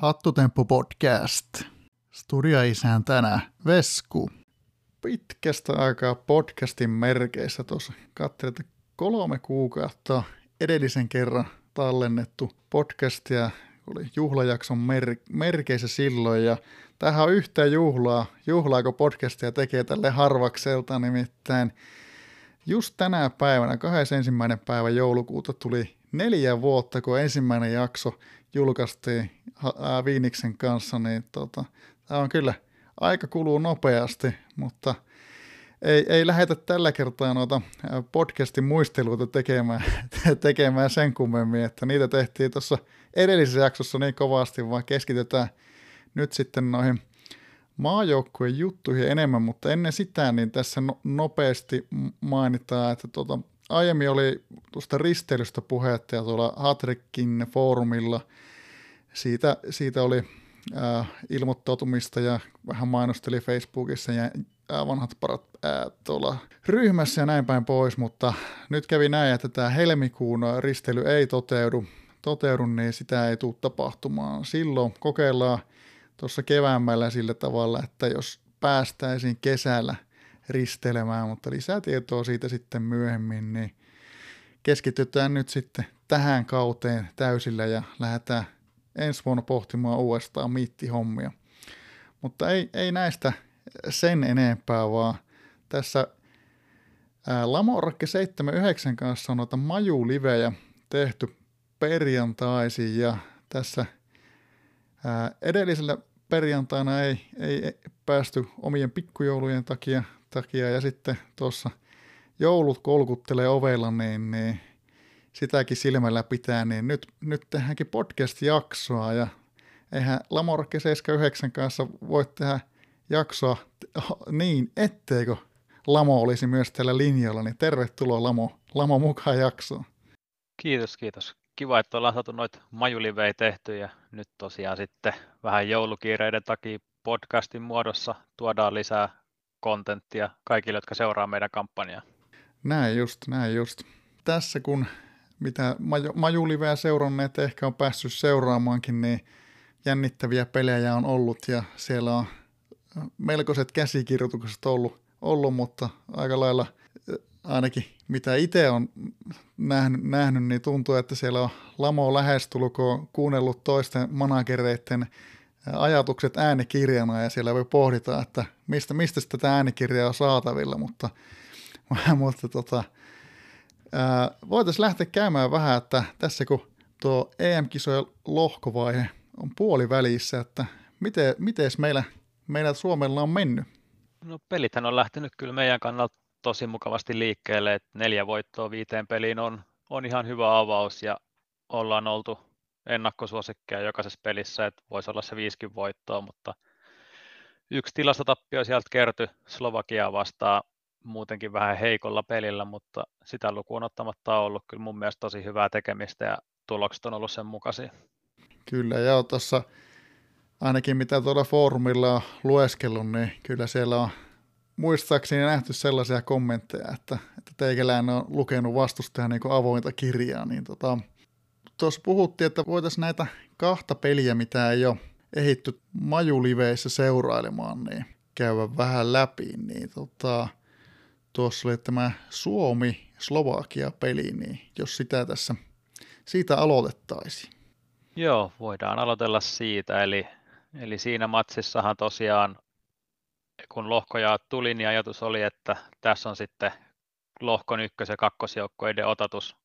Hattutemppu podcast. Studioisäntänä Vesku. Pitkästä aikaa podcastin merkeissä tuossa katselin, että kolme kuukautta edellisen kerran tallennettu podcastia oli juhlajakson mer- merkeissä silloin ja tähän on yhtä juhlaa, juhlaa kun podcastia tekee tälle harvakselta nimittäin just tänä päivänä, 21. päivä joulukuuta tuli neljä vuotta, kun ensimmäinen jakso julkaistiin Viiniksen kanssa, niin tota, tämä on kyllä, aika kuluu nopeasti, mutta ei, ei lähetä tällä kertaa noita podcastin muisteluita tekemään, tekemään sen kummemmin, että niitä tehtiin tuossa edellisessä jaksossa niin kovasti, vaan keskitytään nyt sitten noihin maajoukkueen juttuihin enemmän, mutta ennen sitä niin tässä no, nopeasti mainitaan, että tota, aiemmin oli tuosta risteilystä puhetta ja tuolla Hatrikin foorumilla siitä, siitä oli äh, ilmoittautumista ja vähän mainosteli Facebookissa ja äh, vanhat parat äh, tuolla ryhmässä ja näin päin pois, mutta nyt kävi näin, että tämä helmikuun risteily ei toteudu, toteudu, niin sitä ei tule tapahtumaan. Silloin kokeillaan tuossa keväämällä sillä tavalla, että jos päästäisiin kesällä ristelemään, mutta lisää tietoa siitä sitten myöhemmin, niin keskitytään nyt sitten tähän kauteen täysillä ja lähdetään ensi vuonna pohtimaan uudestaan miittihommia. Mutta ei, ei näistä sen enempää, vaan tässä Lamorakke 79 kanssa on noita majulivejä tehty perjantaisin ja tässä ää, edellisellä perjantaina ei, ei päästy omien pikkujoulujen takia, takia ja sitten tuossa joulut kolkuttelee ovella, niin, niin sitäkin silmällä pitää, niin nyt, nyt tehdäänkin podcast-jaksoa ja eihän Lamorakke 79 kanssa voi tehdä jaksoa niin, etteikö Lamo olisi myös tällä linjalla, niin tervetuloa Lamo, Lamo mukaan jaksoon. Kiitos, kiitos. Kiva, että ollaan saatu noita majulivei tehty ja nyt tosiaan sitten vähän joulukiireiden takia podcastin muodossa tuodaan lisää kontenttia kaikille, jotka seuraa meidän kampanjaa. Näin just, näin just. Tässä kun mitä maju, majuliveä seuranneet ehkä on päässyt seuraamaankin, niin jännittäviä pelejä on ollut ja siellä on melkoiset käsikirjoitukset ollut, ollut mutta aika lailla ainakin mitä itse on nähnyt, nähnyt, niin tuntuu, että siellä on Lamo lähestulkoon kuunnellut toisten managereiden ajatukset äänikirjana ja siellä voi pohdita, että mistä, mistä tätä äänikirjaa on saatavilla, mutta, mutta tota, voitaisiin lähteä käymään vähän, että tässä kun tuo EM-kisojen lohkovaihe on puolivälissä, että miten, miten meillä, meillä Suomella on mennyt? No pelithän on lähtenyt kyllä meidän kannalta tosi mukavasti liikkeelle, että neljä voittoa viiteen peliin on, on ihan hyvä avaus ja ollaan oltu ennakkosuosikkeja jokaisessa pelissä, että voisi olla se viisikin voittoa, mutta yksi tilastotappio sieltä kertyi Slovakiaa vastaan muutenkin vähän heikolla pelillä, mutta sitä lukuun ottamatta on ollut kyllä mun mielestä tosi hyvää tekemistä ja tulokset on ollut sen mukaisia. Kyllä, ja tuossa ainakin mitä tuolla foorumilla on lueskellut, niin kyllä siellä on muistaakseni nähty sellaisia kommentteja, että, että teikälään on lukenut vastustajan niin avointa kirjaa, niin tota, tuossa puhuttiin, että voitaisiin näitä kahta peliä, mitä ei ole ehitty majuliveissä seurailemaan, niin käydä vähän läpi, niin tota, tuossa oli tämä Suomi-Slovakia-peli, niin jos sitä tässä siitä aloitettaisiin. Joo, voidaan aloitella siitä, eli, eli siinä matsissahan tosiaan kun lohkoja tuli, niin ajatus oli, että tässä on sitten lohkon ykkös- ja kakkosjoukkoiden otatus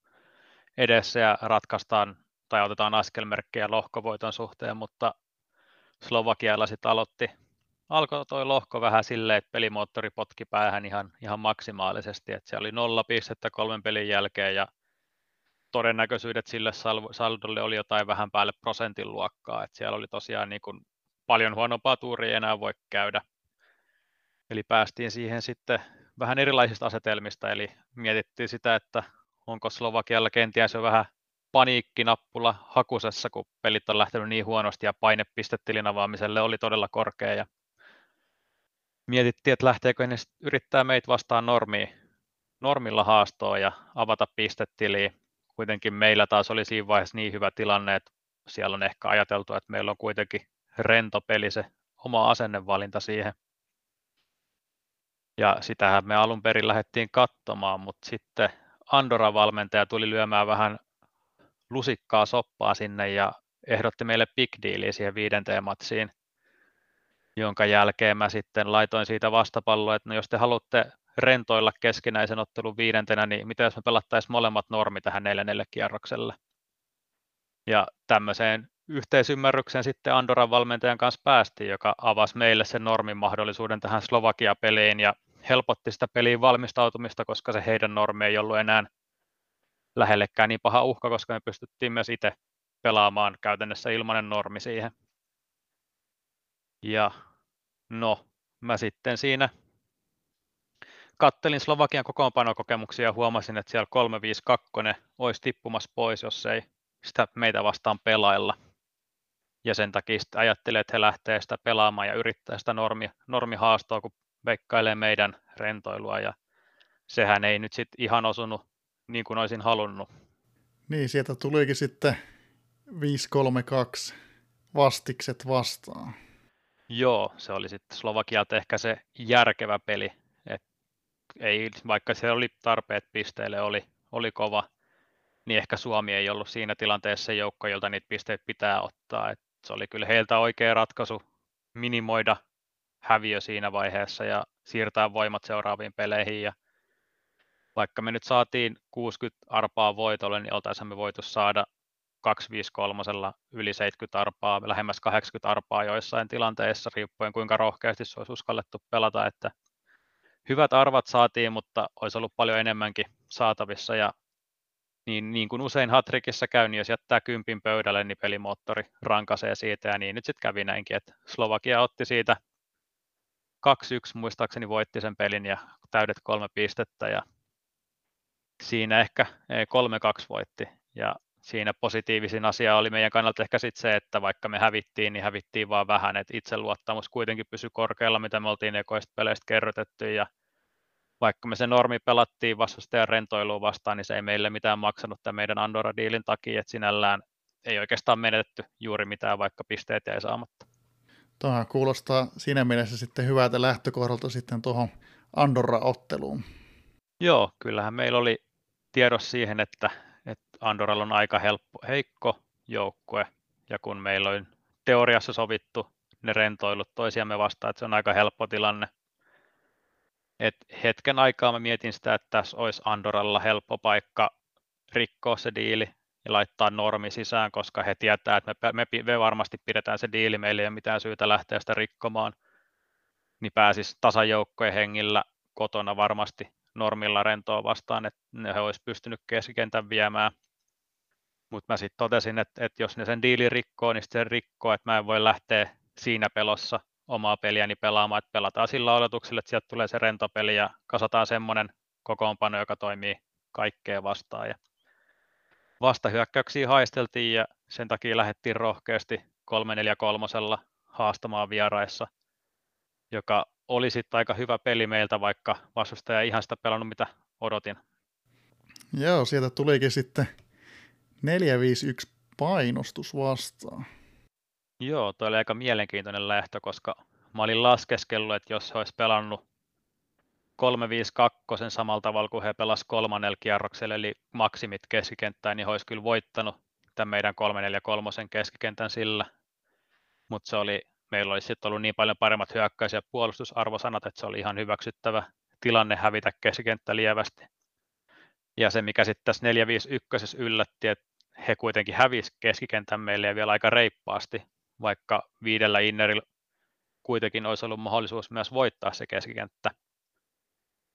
edessä ja ratkaistaan tai otetaan askelmerkkejä lohkovoiton suhteen, mutta Slovakialla sitten aloitti, alkoi toi lohko vähän silleen, että pelimoottori potki päähän ihan, ihan maksimaalisesti, että siellä oli nolla pistettä kolmen pelin jälkeen ja todennäköisyydet sille saldolle oli jotain vähän päälle prosentin luokkaa, että siellä oli tosiaan niin kuin paljon huonompaa tuuria enää voi käydä. Eli päästiin siihen sitten vähän erilaisista asetelmista, eli mietittiin sitä, että onko Slovakialla kenties jo vähän paniikkinappula hakusessa, kun pelit on lähtenyt niin huonosti ja paine pistetilin avaamiselle oli todella korkea. Ja mietittiin, että lähteekö ne yrittää meitä vastaan normiin, normilla haastoa ja avata pistetiliä. Kuitenkin meillä taas oli siinä vaiheessa niin hyvä tilanne, että siellä on ehkä ajateltu, että meillä on kuitenkin rento peli se oma asennevalinta siihen. Ja sitähän me alun perin lähdettiin katsomaan, mutta sitten Andorra-valmentaja tuli lyömään vähän lusikkaa soppaa sinne ja ehdotti meille big dealia siihen viidenteen matsiin, jonka jälkeen mä sitten laitoin siitä vastapalloa, että no jos te haluatte rentoilla keskinäisen ottelun viidentenä, niin mitä jos me pelattaisiin molemmat normi tähän neljännelle kierrokselle. Ja tämmöiseen yhteisymmärrykseen sitten Andoran valmentajan kanssa päästiin, joka avasi meille sen normin mahdollisuuden tähän Slovakia-peliin ja helpotti sitä peliin valmistautumista, koska se heidän normi ei ollut enää lähellekään niin paha uhka, koska me pystyttiin myös itse pelaamaan käytännössä ilmanen normi siihen. Ja no, mä sitten siinä kattelin Slovakian kokoonpanokokemuksia ja huomasin, että siellä 352 olisi tippumassa pois, jos ei sitä meitä vastaan pelailla. Ja sen takia sitten ajattelin, että he lähtee sitä pelaamaan ja yrittää sitä normi, normihaastoa, kun veikkailee meidän rentoilua. Ja sehän ei nyt sitten ihan osunut niin kuin olisin halunnut. Niin, sieltä tulikin sitten 532 vastikset vastaan. Joo, se oli sitten Slovakialta ehkä se järkevä peli. Et ei, vaikka se oli tarpeet pisteille, oli, oli kova, niin ehkä Suomi ei ollut siinä tilanteessa se joukko, jolta niitä pisteitä pitää ottaa. Et se oli kyllä heiltä oikea ratkaisu minimoida häviö siinä vaiheessa ja siirtää voimat seuraaviin peleihin. Ja vaikka me nyt saatiin 60 arpaa voitolle, niin oltaisiin me voitu saada 253 yli 70 arpaa, lähemmäs 80 arpaa joissain tilanteissa, riippuen kuinka rohkeasti se olisi uskallettu pelata, että hyvät arvat saatiin, mutta olisi ollut paljon enemmänkin saatavissa ja niin, niin kuin usein Hatrikissa käy, niin jos jättää kympin pöydälle, niin pelimoottori rankasee siitä ja niin nyt sitten kävi näinkin, että Slovakia otti siitä 2-1 muistaakseni voitti sen pelin ja täydet kolme pistettä ja siinä ehkä 3-2 voitti. Ja siinä positiivisin asia oli meidän kannalta ehkä sitten se, että vaikka me hävittiin, niin hävittiin vaan vähän, että itseluottamus kuitenkin pysyi korkealla, mitä me oltiin ekoista peleistä kerrotettu. Ja vaikka me se normi pelattiin vastustajan rentoiluun vastaan, niin se ei meille mitään maksanut tämän meidän Andorra-diilin takia, että sinällään ei oikeastaan menetetty juuri mitään, vaikka pisteet jäi saamatta. Tuohan kuulostaa siinä mielessä sitten hyvältä lähtökohdalta sitten tuohon Andorra-otteluun. Joo, kyllähän meillä oli tiedos siihen, että, että Andorralla on aika helppo, heikko joukkue, ja kun meillä on teoriassa sovittu ne rentoilut toisiamme vastaan, että se on aika helppo tilanne. Et hetken aikaa mä mietin sitä, että tässä olisi Andoralla helppo paikka rikkoa se diili ja laittaa normi sisään, koska he tietää, että me, me, me varmasti pidetään se diili, meillä ei ole mitään syytä lähteä sitä rikkomaan, niin pääsis tasajoukkojen hengillä kotona varmasti normilla rentoa vastaan, että he olisi pystynyt keskikentän viemään. Mutta mä sitten totesin, että, että jos ne sen diili rikkoo, niin se rikkoo, että mä en voi lähteä siinä pelossa omaa peliäni pelaamaan, että pelataan sillä oletuksella, että sieltä tulee se rentopeli ja kasataan semmoinen kokoonpano, joka toimii kaikkea vastaan. Ja vastahyökkäyksiä haisteltiin ja sen takia lähdettiin rohkeasti 3-4-3 haastamaan vieraissa, joka oli sitten aika hyvä peli meiltä, vaikka vastustaja ei ihan sitä pelannut, mitä odotin. Joo, sieltä tulikin sitten 4-5-1 painostus vastaan. Joo, toi oli aika mielenkiintoinen lähtö, koska mä olin laskeskellut, että jos he olisi pelannut 3-5-2 samalla tavalla kuin he pelasivat kolmannella kierroksella, eli maksimit keskikenttään, niin he olisi kyllä voittanut tämän meidän 3-4-3 keskikentän sillä. Mutta se oli meillä olisi sitten ollut niin paljon paremmat hyökkäys- ja puolustusarvosanat, että se oli ihan hyväksyttävä tilanne hävitä keskikenttä lievästi. Ja se, mikä sitten tässä 451 yllätti, että he kuitenkin hävisi keskikentän meille ja vielä aika reippaasti, vaikka viidellä innerillä kuitenkin olisi ollut mahdollisuus myös voittaa se keskikenttä.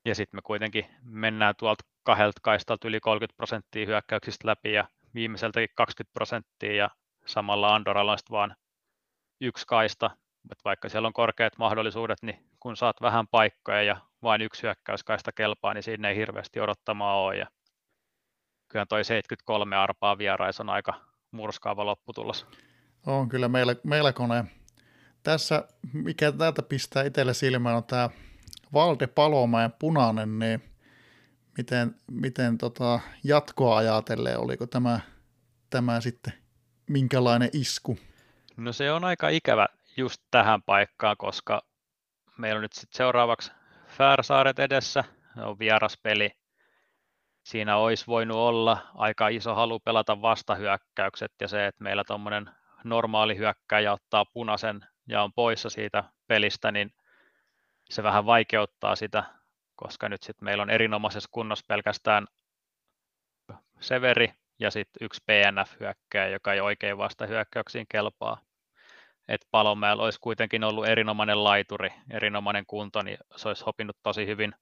Ja sitten me kuitenkin mennään tuolta kahdelta kaistalta yli 30 prosenttia hyökkäyksistä läpi ja viimeiseltäkin 20 prosenttia ja samalla Andoralla on vaan yksi kaista, että vaikka siellä on korkeat mahdollisuudet, niin kun saat vähän paikkoja ja vain yksi hyökkäyskaista kelpaa, niin siinä ei hirveästi odottamaa ole. Ja kyllä toi 73 arpaa vierais on aika murskaava lopputulos. On kyllä meillä, melkoinen. Tässä, mikä täältä pistää itselle silmään, on tämä Valde Palomäen punainen, niin miten, miten tota jatkoa ajatellen, oliko tämä, tämä sitten minkälainen isku? No se on aika ikävä just tähän paikkaan, koska meillä on nyt sitten seuraavaksi Färsaaret edessä, se on vieraspeli. Siinä olisi voinut olla aika iso halu pelata vastahyökkäykset ja se, että meillä tuommoinen normaali hyökkäjä ottaa punaisen ja on poissa siitä pelistä, niin se vähän vaikeuttaa sitä, koska nyt sitten meillä on erinomaisessa kunnossa pelkästään Severi ja sitten yksi PNF-hyökkäjä, joka ei oikein vasta hyökkäyksiin kelpaa. Et Palomäellä olisi kuitenkin ollut erinomainen laituri, erinomainen kunto, niin se olisi sopinut tosi hyvin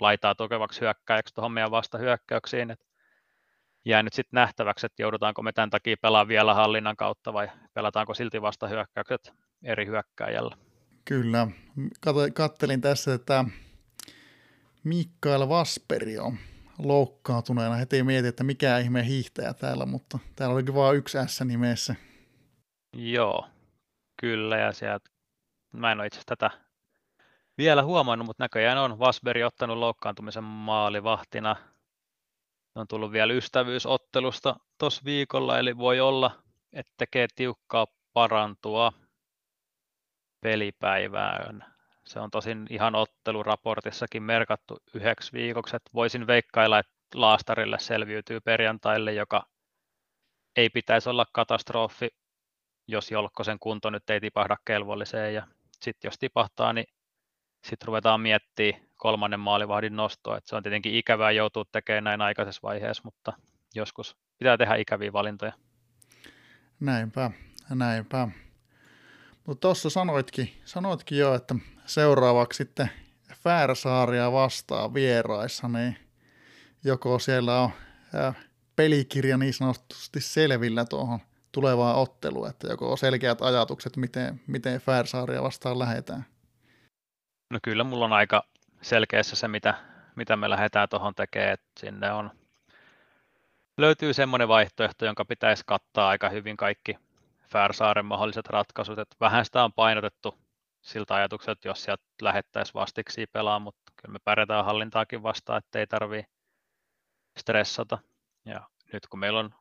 laitaa tukevaksi hyökkäjäksi tuohon meidän vastahyökkäyksiin. Et jää nyt sitten nähtäväksi, että joudutaanko me tämän takia pelaamaan vielä hallinnan kautta vai pelataanko silti vastahyökkäykset eri hyökkäjällä. Kyllä. Kattelin tässä, että Mikael Vasperi on loukkaantuneena. Heti mietin, että mikä ihme hiihtäjä täällä, mutta täällä olikin vain yksi S nimessä. Joo, kyllä. Ja sieltä, mä en ole itse tätä vielä huomannut, mutta näköjään on Vasberi ottanut loukkaantumisen maalivahtina. On tullut vielä ystävyysottelusta tuossa viikolla, eli voi olla, että tekee tiukkaa parantua pelipäivään. Se on tosin ihan otteluraportissakin merkattu yhdeksi viikoksi, että voisin veikkailla, että Laastarille selviytyy perjantaille, joka ei pitäisi olla katastrofi, jos Jolkkosen kunto nyt ei tipahda kelvolliseen. Ja sitten jos tipahtaa, niin sitten ruvetaan miettimään kolmannen maalivahdin nostoa. Et se on tietenkin ikävää joutua tekemään näin aikaisessa vaiheessa, mutta joskus pitää tehdä ikäviä valintoja. Näinpä, näinpä. Mutta tuossa sanoitkin, sanoitkin jo, että seuraavaksi sitten Färsaaria vastaan vieraissa, niin joko siellä on pelikirja niin sanotusti selvillä tuohon tulevaan otteluun, että joko on selkeät ajatukset, miten, miten Färsaaria vastaan lähdetään? No kyllä mulla on aika selkeässä se, mitä, mitä me lähdetään tuohon tekemään, että sinne on, löytyy semmoinen vaihtoehto, jonka pitäisi kattaa aika hyvin kaikki Färsaaren mahdolliset ratkaisut. Että vähän sitä on painotettu siltä ajatukselta, että jos sieltä lähettäisiin vastiksi pelaa, mutta kyllä me pärjätään hallintaakin vastaan, että ei tarvitse stressata. Ja nyt kun meillä on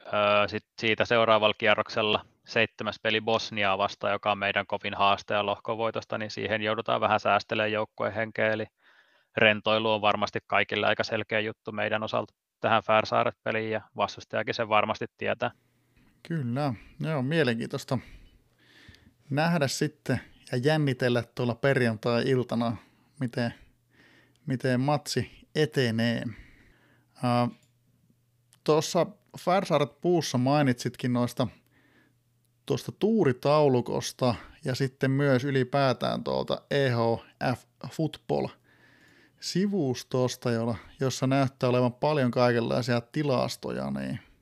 öö, sit siitä seuraavalla kierroksella seitsemäs peli Bosniaa vastaan, joka on meidän kovin haaste ja lohkovoitosta, niin siihen joudutaan vähän säästelemään joukkueen henkeä, eli rentoilu on varmasti kaikille aika selkeä juttu meidän osalta tähän Färsaaret-peliin, ja vastustajakin sen varmasti tietää. Kyllä, joo, mielenkiintoista nähdä sitten ja jännitellä tuolla perjantai-iltana, miten, miten matsi etenee. Uh, Tuossa Färsaaret puussa mainitsitkin noista tuosta tuuritaulukosta ja sitten myös ylipäätään tuolta EHF Football sivustosta, jossa näyttää olevan paljon kaikenlaisia tilastoja, niin –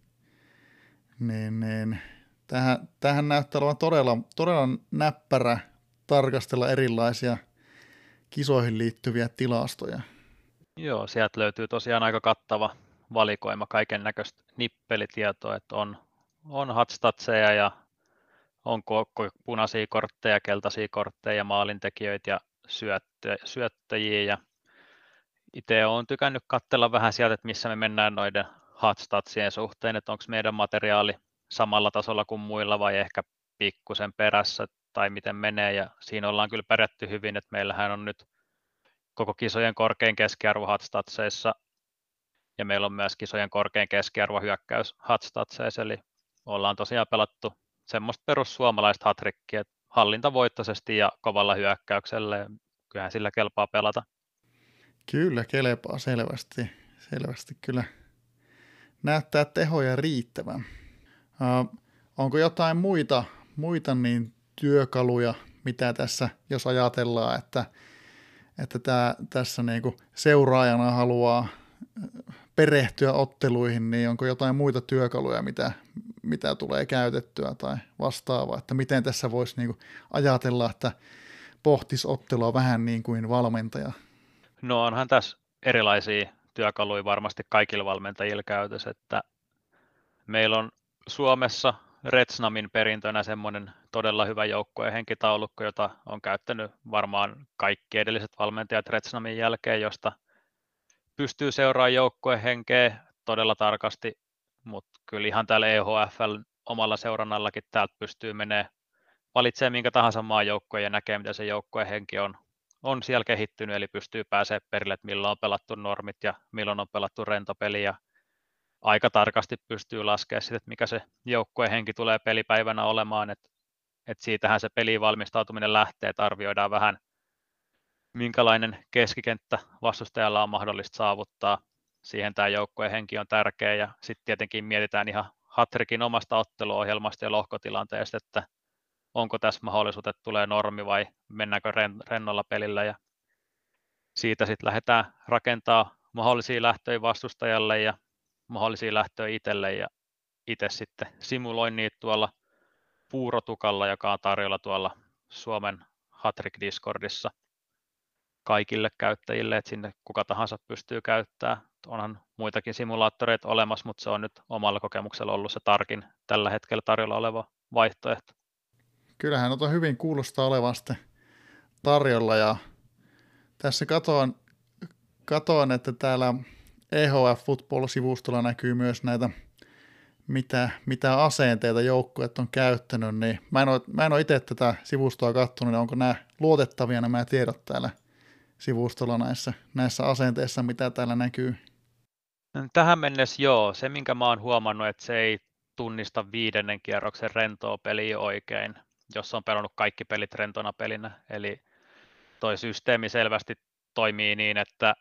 niin, niin tähän, tähän näyttää olevan todella, todella näppärä tarkastella erilaisia kisoihin liittyviä tilastoja. Joo, sieltä löytyy tosiaan aika kattava valikoima kaiken näköistä nippelitietoa, että on, on hatstatseja ja on punaisia kortteja, keltaisia kortteja, maalintekijöitä ja syöttäjiä. Ja itse olen tykännyt katsella vähän sieltä, että missä me mennään noiden hotstatsien suhteen, että onko meidän materiaali samalla tasolla kuin muilla vai ehkä pikkusen perässä tai miten menee. Ja siinä ollaan kyllä pärjätty hyvin, että meillähän on nyt koko kisojen korkein keskiarvo hotstatseissa ja meillä on myös kisojen korkein keskiarvo hyökkäys hotstatseissa, eli ollaan tosiaan pelattu semmoista perussuomalaista hatrikkiä, hallintavoittoisesti ja kovalla hyökkäyksellä, ja kyllähän sillä kelpaa pelata. Kyllä, kelpaa selvästi, selvästi kyllä näyttää tehoja riittävän. Uh, onko jotain muita, muita niin työkaluja, mitä tässä, jos ajatellaan, että, että tää, tässä niinku seuraajana haluaa perehtyä otteluihin, niin onko jotain muita työkaluja, mitä, mitä tulee käytettyä tai vastaavaa, että miten tässä voisi niinku ajatella, että pohtisi ottelua vähän niin kuin valmentaja? No onhan tässä erilaisia työkaluja varmasti kaikilla valmentajilla käytössä, että meillä on Suomessa Retsnamin perintönä semmoinen todella hyvä joukkueen henkitaulukko, jota on käyttänyt varmaan kaikki edelliset valmentajat Retsnamin jälkeen, josta pystyy seuraamaan joukkueen henkeä todella tarkasti, mutta kyllä ihan täällä EHFL omalla seurannallakin täältä pystyy menee valitsee minkä tahansa maajoukkojen ja näkee, mitä se joukkojen henki on, on siellä kehittynyt, eli pystyy pääsemään perille, että milloin on pelattu normit ja milloin on pelattu rentopeli ja aika tarkasti pystyy laskemaan sitä, että mikä se joukkueen henki tulee pelipäivänä olemaan, että, että siitähän se peliin valmistautuminen lähtee, että arvioidaan vähän, minkälainen keskikenttä vastustajalla on mahdollista saavuttaa. Siihen tämä joukkueen henki on tärkeä ja sitten tietenkin mietitään ihan Hatrikin omasta otteluohjelmasta ja lohkotilanteesta, että onko tässä mahdollisuus, että tulee normi vai mennäänkö rennolla pelillä ja siitä sitten lähdetään rakentaa mahdollisia lähtöjä vastustajalle ja mahdollisia lähtöjä itselle ja itse sitten simuloin niitä tuolla puurotukalla, joka on tarjolla tuolla Suomen Hatrik Discordissa kaikille käyttäjille, että sinne kuka tahansa pystyy käyttämään. Onhan muitakin simulaattoreita olemassa, mutta se on nyt omalla kokemuksella ollut se tarkin tällä hetkellä tarjolla oleva vaihtoehto. Kyllähän noita hyvin kuulostaa olevan sitten tarjolla ja tässä katoan, katoan että täällä EHF Football-sivustolla näkyy myös näitä, mitä, mitä asenteita joukkueet on käyttänyt, niin mä en ole, mä en ole itse tätä sivustoa katsonut, niin onko nämä luotettavia nämä tiedot täällä sivustolla näissä, näissä asenteissa, mitä täällä näkyy? Tähän mennessä joo. Se, minkä mä oon huomannut, että se ei tunnista viidennen kierroksen rentoa peliä oikein, jos on pelannut kaikki pelit rentona pelinä. Eli toi systeemi selvästi toimii niin, että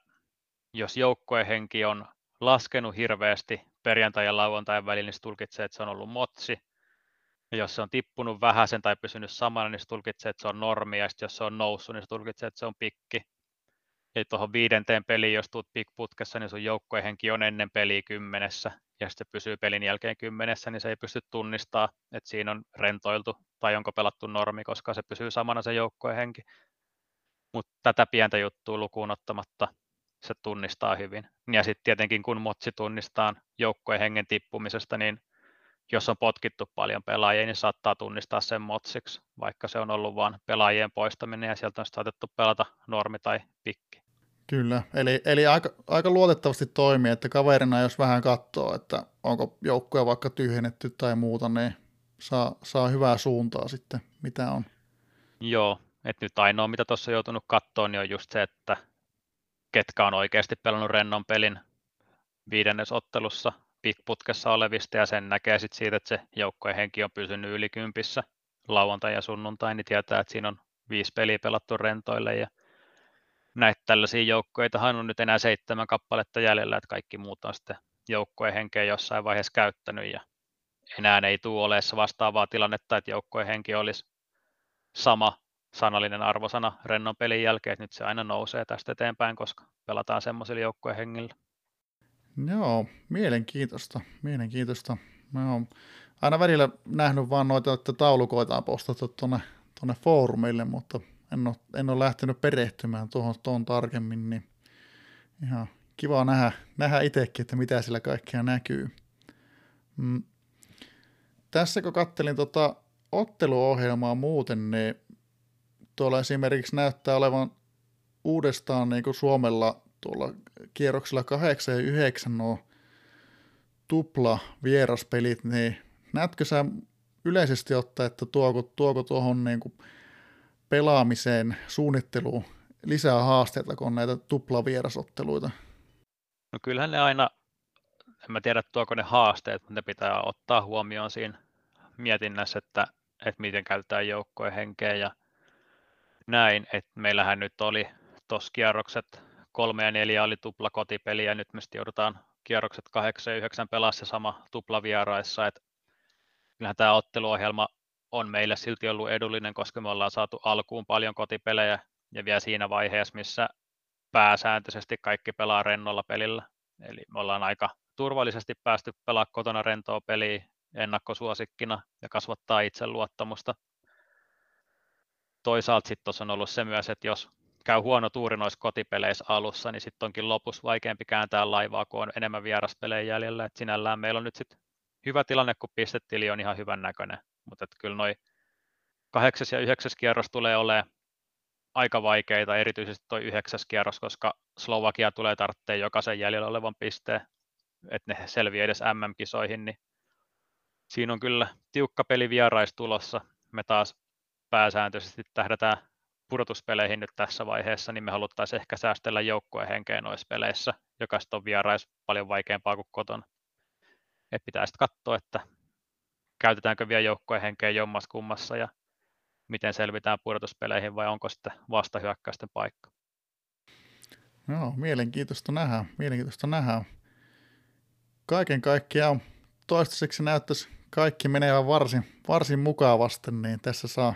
jos joukkojen henki on laskenut hirveästi perjantai- ja lauantain välillä, niin se tulkitsee, että se on ollut motsi. Ja jos se on tippunut vähäsen tai pysynyt samana, niin se tulkitsee, että se on normi, ja jos se on noussut, niin se tulkitsee, että se on pikki. Ja tuohon viidenteen peliin, jos tuut pikputkessa, niin sun joukkojen henki on ennen peliä kymmenessä, ja sitten pysyy pelin jälkeen kymmenessä, niin se ei pysty tunnistaa, että siinä on rentoiltu tai onko pelattu normi, koska se pysyy samana se joukkojen henki. Mutta tätä pientä juttua lukuun ottamatta se tunnistaa hyvin. Ja sitten tietenkin kun motsi tunnistaa joukkojen hengen tippumisesta, niin jos on potkittu paljon pelaajia, niin saattaa tunnistaa sen motsiksi, vaikka se on ollut vain pelaajien poistaminen ja sieltä on saatettu pelata normi tai pikki. Kyllä, eli, eli aika, aika luotettavasti toimii, että kaverina jos vähän katsoo, että onko joukkoja vaikka tyhjennetty tai muuta, niin saa, saa hyvää suuntaa sitten, mitä on. Joo, että nyt ainoa mitä tuossa on joutunut katsoa, niin on just se, että ketkä on oikeasti pelannut rennon pelin viidennesottelussa pikputkessa olevista ja sen näkee sitten siitä, että se joukkojen henki on pysynyt yli kympissä lauantai ja sunnuntai, niin tietää, että siinä on viisi peliä pelattu rentoille ja näitä tällaisia joukkoitahan on nyt enää seitsemän kappaletta jäljellä, että kaikki muut on sitten joukkojen henkeä jossain vaiheessa käyttänyt ja enää ei tule oleessa vastaavaa tilannetta, että joukkojen henki olisi sama sanallinen arvosana rennon pelin jälkeen, että nyt se aina nousee tästä eteenpäin, koska pelataan semmoisilla joukkojen hengillä. Joo, mielenkiintoista, mielenkiintoista. Mä oon aina välillä nähnyt vaan noita, että taulukoita on postattu tuonne, tuonne foorumille, mutta en ole, en ole lähtenyt perehtymään tuohon, tuohon tarkemmin, niin ihan kiva nähdä, nähdä itsekin, että mitä sillä kaikkea näkyy. Mm. Tässä kun kattelin tota otteluohjelmaa muuten, niin tuolla esimerkiksi näyttää olevan uudestaan niin kuin Suomella tuolla kierroksella 8 ja 9 nuo tupla vieraspelit, niin näetkö sä yleisesti ottaa, että tuoko, tuoko tuohon niin kuin pelaamiseen, suunnitteluun lisää haasteita, kun on näitä tuplavierasotteluita? No kyllähän ne aina, en mä tiedä tuoko ne haasteet, mutta ne pitää ottaa huomioon siinä mietinnässä, että, että miten käytetään joukkojen henkeä ja näin, että meillähän nyt oli tuossa kierrokset kolme ja neljä oli tupla kotipeli ja nyt me joudutaan kierrokset kahdeksan ja yhdeksän pelaa se sama tupla vieraissa, että kyllähän tämä otteluohjelma on meille silti ollut edullinen, koska me ollaan saatu alkuun paljon kotipelejä ja vielä siinä vaiheessa, missä pääsääntöisesti kaikki pelaa rennolla pelillä. Eli me ollaan aika turvallisesti päästy pelaa kotona rentoa peliä ennakkosuosikkina ja kasvattaa itseluottamusta. Toisaalta sitten tuossa on ollut se myös, että jos käy huono tuuri noissa kotipeleissä alussa, niin sitten onkin lopussa vaikeampi kääntää laivaa, kun on enemmän vieraspelejä jäljellä. Et sinällään meillä on nyt sitten hyvä tilanne, kun pistetili on ihan hyvän näköinen, mutta kyllä noin kahdeksas ja yhdeksäs kierros tulee olemaan aika vaikeita, erityisesti tuo yhdeksäs kierros, koska Slovakia tulee tarvitsemaan jokaisen jäljellä olevan pisteen, että ne selviää edes MM-kisoihin, niin siinä on kyllä tiukka peli vieraistulossa. Me taas pääsääntöisesti tähdätään pudotuspeleihin nyt tässä vaiheessa, niin me haluttaisiin ehkä säästellä joukkueen henkeä noissa peleissä, joka on vierais paljon vaikeampaa kuin kotona. Et pitää sitten katsoa, että käytetäänkö vielä joukkueen henkeä jommas kummassa ja miten selvitään pudotuspeleihin vai onko sitten vastahyökkäysten paikka. Joo, mielenkiintoista nähdä, mielenkiintoista nähdä. Kaiken kaikkiaan toistaiseksi näyttäisi kaikki menevän varsin, varsin mukavasti, niin tässä saa,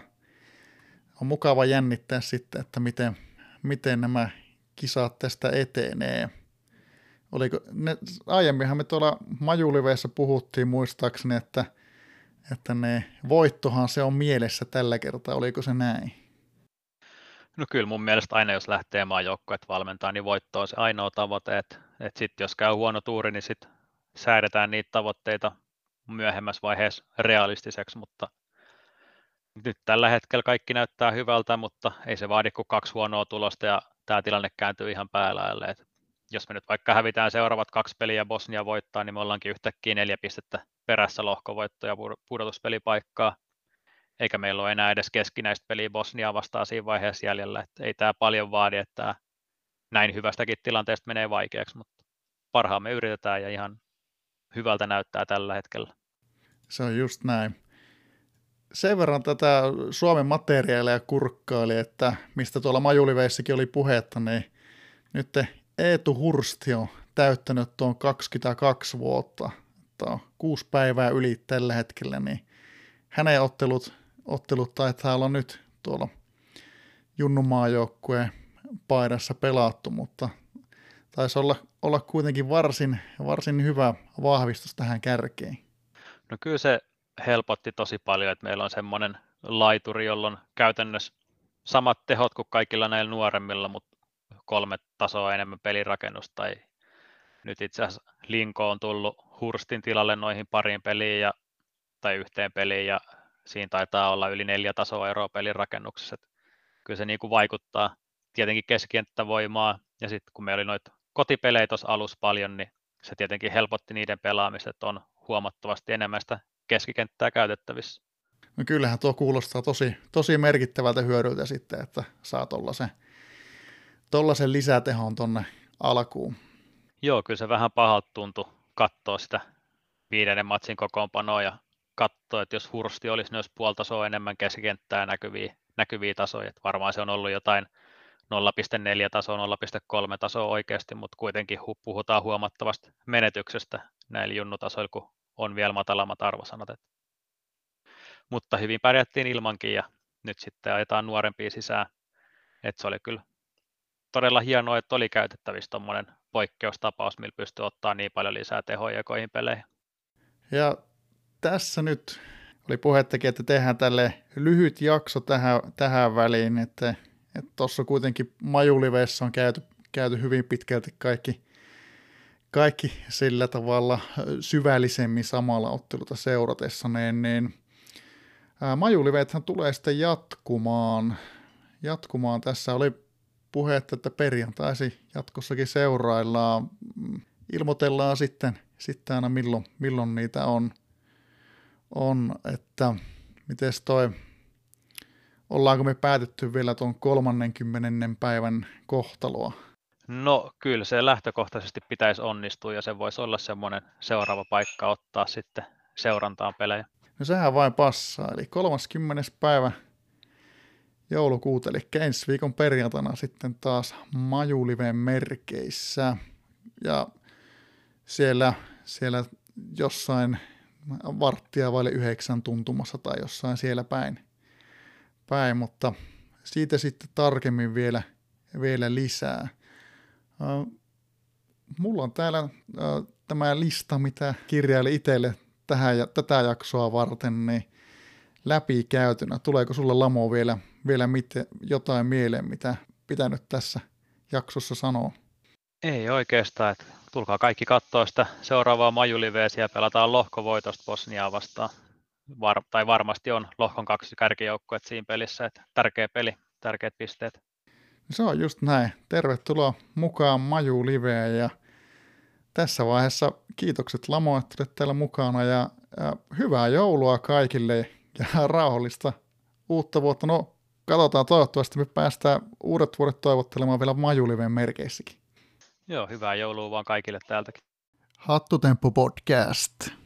on mukava jännittää sitten, että miten, miten nämä kisat tästä etenee. Oliko, ne, aiemminhan me tuolla Majuliveissa puhuttiin muistaakseni, että, että ne voittohan se on mielessä tällä kertaa, oliko se näin? No kyllä mun mielestä aina jos lähtee maajoukkueet valmentaa, niin voitto on se ainoa tavoite, että, että sitten jos käy huono tuuri, niin sitten säädetään niitä tavoitteita myöhemmässä vaiheessa realistiseksi, mutta nyt tällä hetkellä kaikki näyttää hyvältä, mutta ei se vaadi kuin kaksi huonoa tulosta ja tämä tilanne kääntyy ihan päälaille. Et jos me nyt vaikka hävitään seuraavat kaksi peliä Bosnia voittaa, niin me ollaankin yhtäkkiä neljä pistettä perässä lohkovoittoja ja pudotuspelipaikkaa, eikä meillä ole enää edes keskinäistä peliä Bosnia vastaan siinä vaiheessa jäljellä. Et ei tämä paljon vaadi, että näin hyvästäkin tilanteesta menee vaikeaksi, mutta parhaamme yritetään ja ihan hyvältä näyttää tällä hetkellä. Se on just näin. Sen verran tätä Suomen materiaalia kurkkaili, että mistä tuolla Majuliveissakin oli puhetta, niin nyt Eetu Hursti on täyttänyt tuon 22 vuotta, on kuusi päivää yli tällä hetkellä, niin hänen ottelut, ottelut taitaa olla nyt tuolla Junnumaajoukkueen paidassa pelattu, mutta taisi olla, olla kuitenkin varsin, varsin hyvä vahvistus tähän kärkeen. No kyllä se helpotti tosi paljon, että meillä on semmoinen laituri, jolla on käytännössä samat tehot kuin kaikilla näillä nuoremmilla, mutta kolme tasoa enemmän pelirakennusta. Tai nyt itse asiassa Linko on tullut Hurstin tilalle noihin pariin peliin ja, tai yhteen peliin ja siinä taitaa olla yli neljä tasoa eroa pelirakennuksessa. kyllä se niin kuin vaikuttaa tietenkin keskikenttävoimaa ja sitten kun meillä oli noita kotipelejä tuossa alussa paljon, niin se tietenkin helpotti niiden pelaamista, että on huomattavasti enemmän sitä keskikenttää käytettävissä. No kyllähän tuo kuulostaa tosi, tosi merkittävältä hyödyltä sitten, että saa tuollaisen tollasen lisätehon tuonne alkuun. Joo, kyllä se vähän pahalta tuntui katsoa sitä viidennen matsin kokoonpanoa ja katsoa, että jos Hursti olisi myös puoltasoa enemmän keskikenttää näkyviä, näkyviä tasoja, että varmaan se on ollut jotain 0,4 tasoa, 0,3 tasoa oikeasti, mutta kuitenkin puhutaan huomattavasta menetyksestä näillä junnutasoilla, kun on vielä matalammat arvosanat. Mutta hyvin pärjättiin ilmankin ja nyt sitten ajetaan nuorempia sisään. Et se oli kyllä todella hienoa, että oli käytettävissä tuommoinen poikkeustapaus, millä pystyy ottaa niin paljon lisää tehoja koihin peleihin. Ja tässä nyt oli puhettakin, että tehdään tälle lyhyt jakso tähän, tähän väliin, että tuossa kuitenkin majulivessa on käyty, käyty hyvin pitkälti kaikki, kaikki sillä tavalla syvällisemmin samalla otteluta seuratessa, niin, niin majulivethän tulee sitten jatkumaan. Jatkumaan tässä oli puhetta, että perjantaisi jatkossakin seuraillaan. Ilmoitellaan sitten, sitten aina milloin, milloin niitä on, on että miten toi Ollaanko me päätetty vielä tuon 30. päivän kohtaloa? No kyllä se lähtökohtaisesti pitäisi onnistua ja se voisi olla semmoinen seuraava paikka ottaa sitten seurantaan pelejä. No sehän vain passaa, eli 30. päivä joulukuuta, eli ensi viikon perjantaina sitten taas Majuliveen merkeissä. Ja siellä, siellä jossain varttia vaille yhdeksän tuntumassa tai jossain siellä päin päin, mutta siitä sitten tarkemmin vielä, vielä lisää. Mulla on täällä tämä lista, mitä kirjaili itselle tähän, tätä jaksoa varten, niin läpikäytynä. Tuleeko sulla Lamo vielä, vielä miten, jotain mieleen, mitä pitänyt tässä jaksossa sanoa? Ei oikeastaan, että tulkaa kaikki katsoa sitä seuraavaa majuliveä, ja pelataan lohkovoitosta Bosniaa vastaan var, tai varmasti on lohkon kaksi kärkijoukkuet siinä pelissä. Että tärkeä peli, tärkeät pisteet. No se on just näin. Tervetuloa mukaan Maju Liveen ja tässä vaiheessa kiitokset Lamo, että olet täällä mukana ja, ja hyvää joulua kaikille ja rauhallista uutta vuotta. No katsotaan, toivottavasti me päästään uudet vuodet toivottelemaan vielä Majuliven merkeissäkin. Joo, hyvää joulua vaan kaikille täältäkin. Hattutemppu podcast.